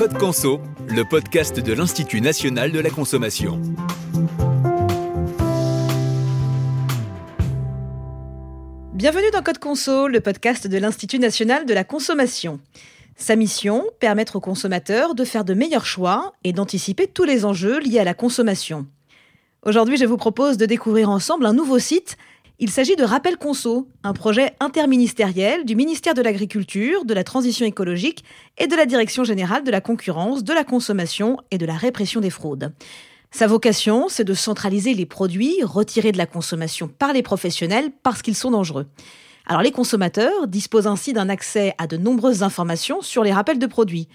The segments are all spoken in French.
Code Conso, le podcast de l'Institut national de la consommation. Bienvenue dans Code Conso, le podcast de l'Institut national de la consommation. Sa mission, permettre aux consommateurs de faire de meilleurs choix et d'anticiper tous les enjeux liés à la consommation. Aujourd'hui, je vous propose de découvrir ensemble un nouveau site. Il s'agit de Rappel Conso, un projet interministériel du ministère de l'Agriculture, de la Transition écologique et de la Direction générale de la concurrence, de la consommation et de la répression des fraudes. Sa vocation, c'est de centraliser les produits retirés de la consommation par les professionnels parce qu'ils sont dangereux. Alors les consommateurs disposent ainsi d'un accès à de nombreuses informations sur les rappels de produits.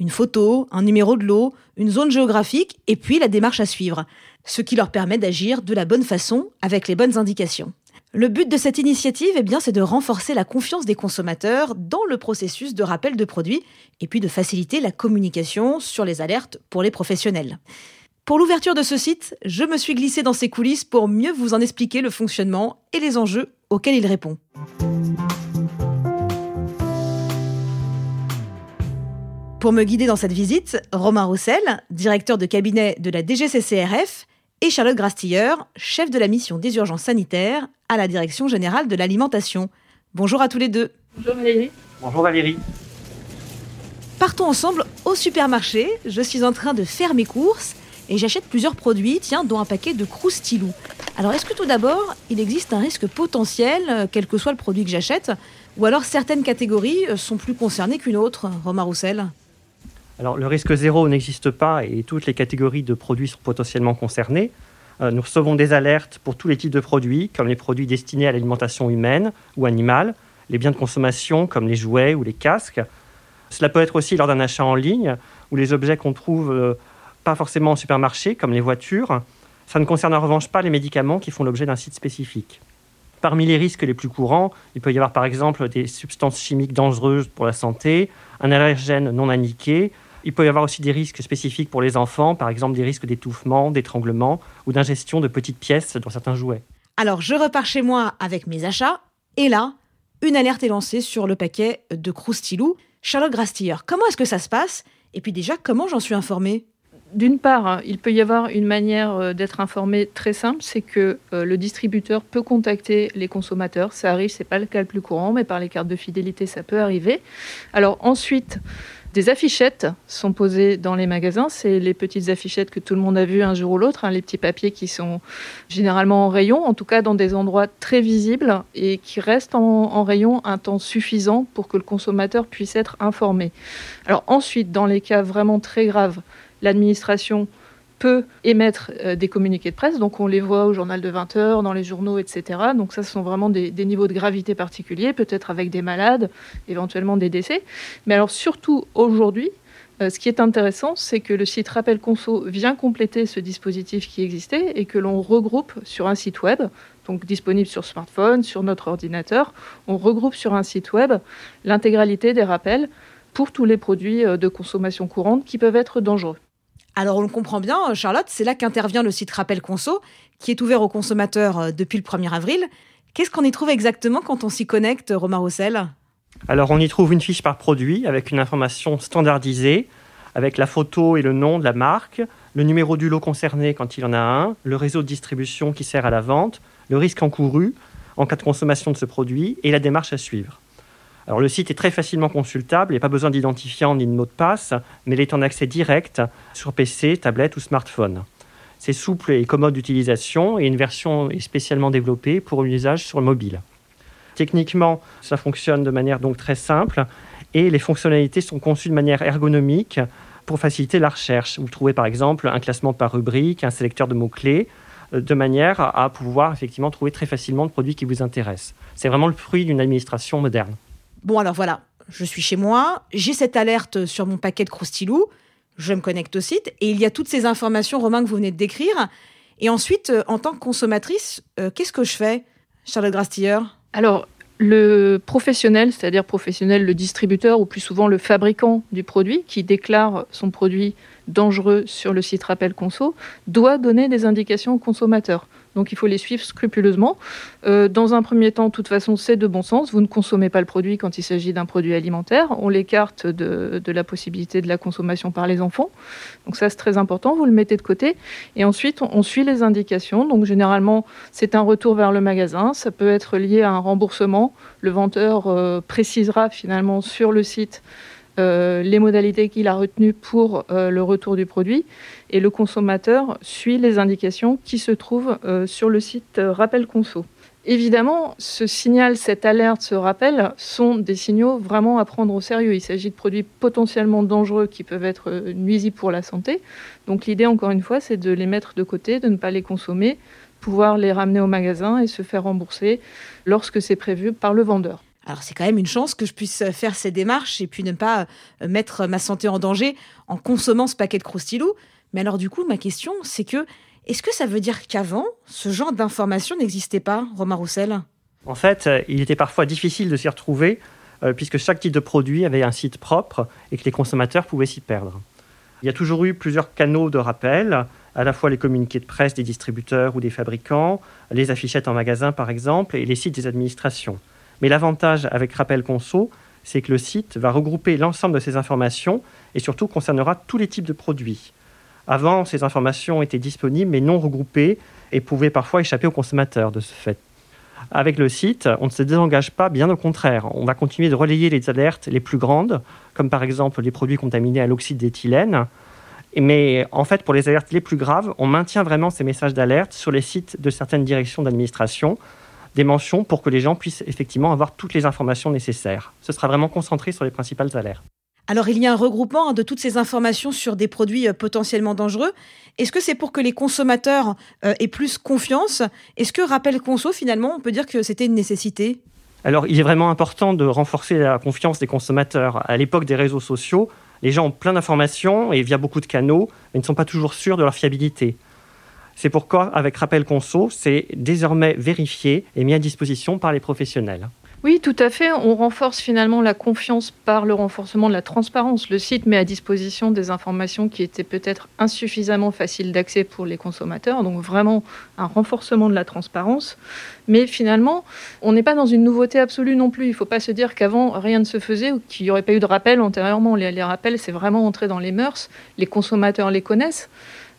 Une photo, un numéro de lot, une zone géographique et puis la démarche à suivre, ce qui leur permet d'agir de la bonne façon avec les bonnes indications. Le but de cette initiative, eh bien, c'est de renforcer la confiance des consommateurs dans le processus de rappel de produits et puis de faciliter la communication sur les alertes pour les professionnels. Pour l'ouverture de ce site, je me suis glissée dans ses coulisses pour mieux vous en expliquer le fonctionnement et les enjeux auxquels il répond. Pour me guider dans cette visite, Romain Roussel, directeur de cabinet de la DGCCRF, et Charlotte Grastiller, chef de la mission des urgences sanitaires à la Direction générale de l'alimentation. Bonjour à tous les deux. Bonjour Valérie. Bonjour Valérie. Partons ensemble au supermarché. Je suis en train de faire mes courses et j'achète plusieurs produits, tiens, dont un paquet de croustilou. Alors, est-ce que tout d'abord, il existe un risque potentiel, euh, quel que soit le produit que j'achète, ou alors certaines catégories euh, sont plus concernées qu'une autre, Romain Roussel? Le risque zéro n'existe pas et toutes les catégories de produits sont potentiellement concernées. Euh, nous recevons des alertes pour tous les types de produits, comme les produits destinés à l'alimentation humaine ou animale, les biens de consommation comme les jouets ou les casques. Cela peut être aussi lors d'un achat en ligne, ou les objets qu'on trouve pas forcément en supermarché, comme les voitures. Ça ne concerne en revanche pas les médicaments qui font l'objet d'un site spécifique. Parmi les risques les plus courants, il peut y avoir par exemple des substances chimiques dangereuses pour la santé, un allergène non indiqué. Il peut y avoir aussi des risques spécifiques pour les enfants, par exemple des risques d'étouffement, d'étranglement ou d'ingestion de petites pièces dans certains jouets. Alors je repars chez moi avec mes achats et là, une alerte est lancée sur le paquet de Croustilou. Charlotte Grastiller, comment est-ce que ça se passe? Et puis déjà, comment j'en suis informée? D'une part, hein, il peut y avoir une manière euh, d'être informé très simple, c'est que euh, le distributeur peut contacter les consommateurs. Ça arrive, c'est pas le cas le plus courant, mais par les cartes de fidélité, ça peut arriver. Alors ensuite, des affichettes sont posées dans les magasins. C'est les petites affichettes que tout le monde a vues un jour ou l'autre, hein, les petits papiers qui sont généralement en rayon, en tout cas dans des endroits très visibles et qui restent en rayon un temps suffisant pour que le consommateur puisse être informé. Alors ensuite, dans les cas vraiment très graves, l'administration peut émettre euh, des communiqués de presse, donc on les voit au journal de 20 heures, dans les journaux, etc. Donc ça, ce sont vraiment des, niveaux de gravité particuliers, peut-être avec des malades, éventuellement des décès. Mais alors surtout aujourd'hui, euh, ce qui est intéressant, c'est que le site Rappel Conso vient compléter ce dispositif qui existait et que l'on regroupe sur un site web, donc disponible sur smartphone, sur notre ordinateur. On regroupe sur un site web l'intégralité des rappels pour tous les produits euh, de consommation courante qui peuvent être dangereux. Alors on le comprend bien, Charlotte, c'est là qu'intervient le site Rappel Conso, qui est ouvert aux consommateurs euh, depuis le 1er avril. Qu'est-ce qu'on y trouve exactement quand on s'y connecte, Romain Roussel? Alors on y trouve une fiche par produit avec une information standardisée, avec la photo et le nom de la marque, le numéro du lot concerné quand il en a un, le réseau de distribution qui sert à la vente, le risque encouru en cas de consommation de ce produit et la démarche à suivre. Alors le site est très facilement consultable, il n'y a pas besoin d'identifiant ni de mot de passe, mais il est en accès direct sur PC, tablette ou smartphone. C'est souple et commode d'utilisation et une version est spécialement développée pour l'usage sur le mobile. Techniquement, ça fonctionne de manière donc très simple et les fonctionnalités sont conçues de manière ergonomique pour faciliter la recherche. Vous trouvez par exemple un classement par rubrique, un sélecteur de mots-clés, euh, de manière à pouvoir effectivement trouver très facilement le produit qui vous intéresse. C'est vraiment le fruit d'une administration moderne. Bon, alors voilà, je suis chez moi, j'ai cette alerte sur mon paquet de croustilou, je me connecte au site et il y a toutes ces informations, Romain, que vous venez de décrire. Et ensuite, euh, en tant que consommatrice, euh, qu'est-ce que je fais, Charlotte Grastiller Alors, le professionnel, c'est-à-dire professionnel, le distributeur ou plus souvent le fabricant du produit qui déclare son produit dangereux sur le site Rappel Conso, doit donner des indications au consommateur. Donc il faut les suivre scrupuleusement. Euh, dans un premier temps, de toute façon, c'est de bon sens. Vous ne consommez pas le produit quand il s'agit d'un produit alimentaire. On l'écarte de, la possibilité de la consommation par les enfants. Donc ça, c'est très important. Vous le mettez de côté. Et ensuite, on suit les indications. Donc généralement, c'est un retour vers le magasin. Ça peut être lié à un remboursement. Le vendeur euh, précisera finalement sur le site euh, les modalités qu'il a retenues pour euh, le retour du produit et le consommateur suit les indications qui se trouvent euh, sur le site Rappel Conso. Évidemment, ce signal, cette alerte, ce rappel sont des signaux vraiment à prendre au sérieux. Il s'agit de produits potentiellement dangereux qui peuvent être nuisibles pour la santé. Donc l'idée, encore une fois, c'est de les mettre de côté, de ne pas les consommer, pouvoir les ramener au magasin et se faire rembourser lorsque c'est prévu par le vendeur. Alors c'est quand même une chance que je puisse faire ces démarches et puis ne pas euh, mettre ma santé en danger en consommant ce paquet de croustilou. Mais alors du coup, ma question, c'est que est-ce que ça veut dire qu'avant, ce genre d'information n'existait pas, Romain Roussel? En fait, euh, il était parfois difficile de s'y retrouver euh, puisque chaque type de produit avait un site propre et que les consommateurs pouvaient s'y perdre. Il y a toujours eu plusieurs canaux de rappel, à la fois les communiqués de presse des distributeurs ou des fabricants, les affichettes en magasin par exemple, et les sites des administrations. Mais l'avantage avec Rappel Conso, c'est que le site va regrouper l'ensemble de ces informations et surtout concernera tous les types de produits. Avant, ces informations étaient disponibles mais non regroupées et pouvaient parfois échapper aux consommateurs de ce fait. Avec le site, on ne se désengage pas, bien au contraire. On va continuer de relayer les alertes les plus grandes, comme par exemple les produits contaminés à l'oxyde d'éthylène. Mais en fait, pour les alertes les plus graves, on maintient vraiment ces messages d'alerte sur les sites de certaines directions d'administration, des mentions pour que les gens puissent effectivement avoir toutes les informations nécessaires. Ce sera vraiment concentré sur les principales alertes. Alors il y a un regroupement hein, de toutes ces informations sur des produits euh, potentiellement dangereux. Est-ce que c'est pour que les consommateurs euh, aient plus confiance? Est-ce que Rappel Conso, finalement, on peut dire que c'était une nécessité? Alors il est vraiment important de renforcer la confiance des consommateurs. À l'époque des réseaux sociaux, les gens ont plein d'informations et via beaucoup de canaux, mais ne sont pas toujours sûrs de leur fiabilité. C'est pourquoi, avec Rappel Conso, c'est désormais vérifié et mis à disposition par les professionnels. Oui, tout à fait. On renforce finalement la confiance par le renforcement de la transparence. Le site met à disposition des informations qui étaient peut-être insuffisamment faciles d'accès pour les consommateurs, donc vraiment un renforcement de la transparence. Mais finalement, on n'est pas dans une nouveauté absolue non plus. Il ne faut pas se dire qu'avant rien ne se faisait ou qu'il n'y aurait pas eu de rappel antérieurement. Les, les rappels, c'est vraiment entré dans les mœurs. Les consommateurs les connaissent.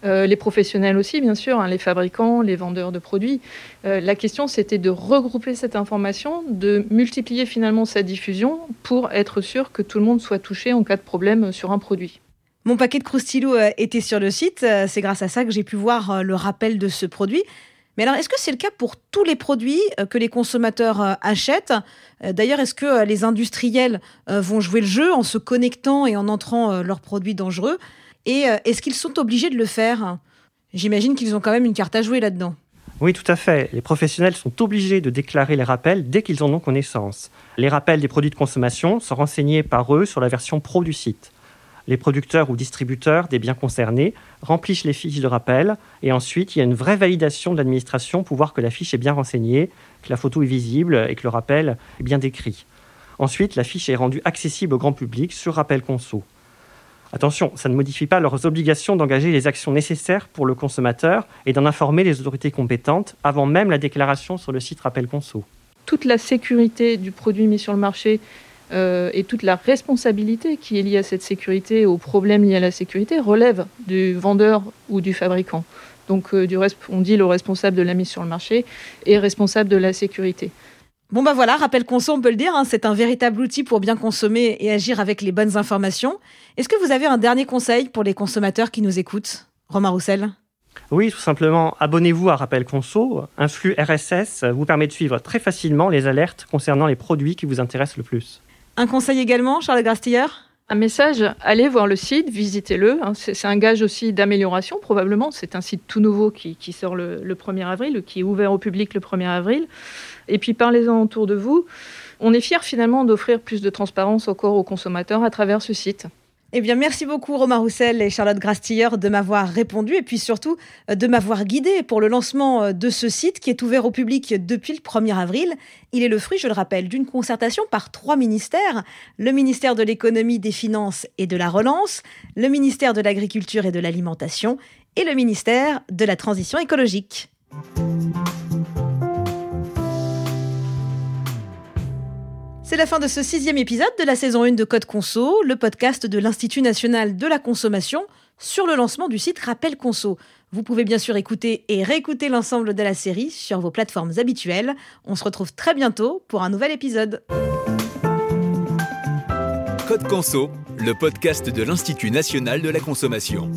Euh, les professionnels aussi, bien sûr, hein, les fabricants, les vendeurs de produits. Euh, la question, c'était de regrouper cette information, de multiplier finalement sa diffusion pour être sûr que tout le monde soit touché en cas de problème sur un produit. Mon paquet de croustillo euh, était sur le site. C'est grâce à ça que j'ai pu voir le rappel de ce produit. Mais alors, est-ce que c'est le cas pour tous les produits que les consommateurs achètent? D'ailleurs, est-ce que les industriels vont jouer le jeu en se connectant et en entrant leurs produits dangereux? Et euh, est-ce qu'ils sont obligés de le faire? J'imagine qu'ils ont quand même une carte à jouer là-dedans. Oui, tout à fait. Les professionnels sont obligés de déclarer les rappels dès qu'ils en ont connaissance. Les rappels des produits de consommation sont renseignés par eux sur la version pro du site. Les producteurs ou distributeurs des biens concernés remplissent les fiches de rappel et ensuite il y a une vraie validation de l'administration pour voir que la fiche est bien renseignée, que la photo est visible et que le rappel est bien décrit. Ensuite, la fiche est rendue accessible au grand public sur Rappel Conso. Attention, ça ne modifie pas leurs obligations d'engager les actions nécessaires pour le consommateur et d'en informer les autorités compétentes avant même la déclaration sur le site Rappel Conso. Toute la sécurité du produit mis sur le marché euh, et toute la responsabilité qui est liée à cette sécurité aux problèmes liés à la sécurité relève du vendeur ou du fabricant. Donc euh, du on dit le responsable de la mise sur le marché est responsable de la sécurité. Bon bah voilà, rappel conso, on peut le dire, hein, c'est un véritable outil pour bien consommer et agir avec les bonnes informations. Est-ce que vous avez un dernier conseil pour les consommateurs qui nous écoutent Romain Roussel? Oui, tout simplement, abonnez-vous à Rappel Conso. Un flux RSS vous permet de suivre très facilement les alertes concernant les produits qui vous intéressent le plus. Un conseil également, Charles Grastilleur un message, allez voir le site, visitez-le. Hein. C'est un gage aussi d'amélioration, probablement. C'est un site tout nouveau qui, sort le, le, 1er avril, qui est ouvert au public le 1er avril. Et puis parlez-en autour de vous. On est fiers finalement d'offrir plus de transparence encore aux consommateurs à travers ce site. Eh bien, merci beaucoup Romain Roussel et Charlotte Grastilleur de m'avoir répondu et puis surtout euh, de m'avoir guidé pour le lancement euh, de ce site qui est ouvert au public depuis le 1er avril. Il est le fruit, je le rappelle, d'une concertation par trois ministères, le ministère de l'économie, des finances et de la relance, le ministère de l'agriculture et de l'alimentation et le ministère de la transition écologique. C'est la fin de ce sixième épisode de la saison 1 de Code Conso, le podcast de l'Institut national de la consommation sur le lancement du site Rappel Conso. Vous pouvez bien sûr écouter et réécouter l'ensemble de la série sur vos plateformes habituelles. On se retrouve très bientôt pour un nouvel épisode. Code Conso, le podcast de l'Institut national de la consommation.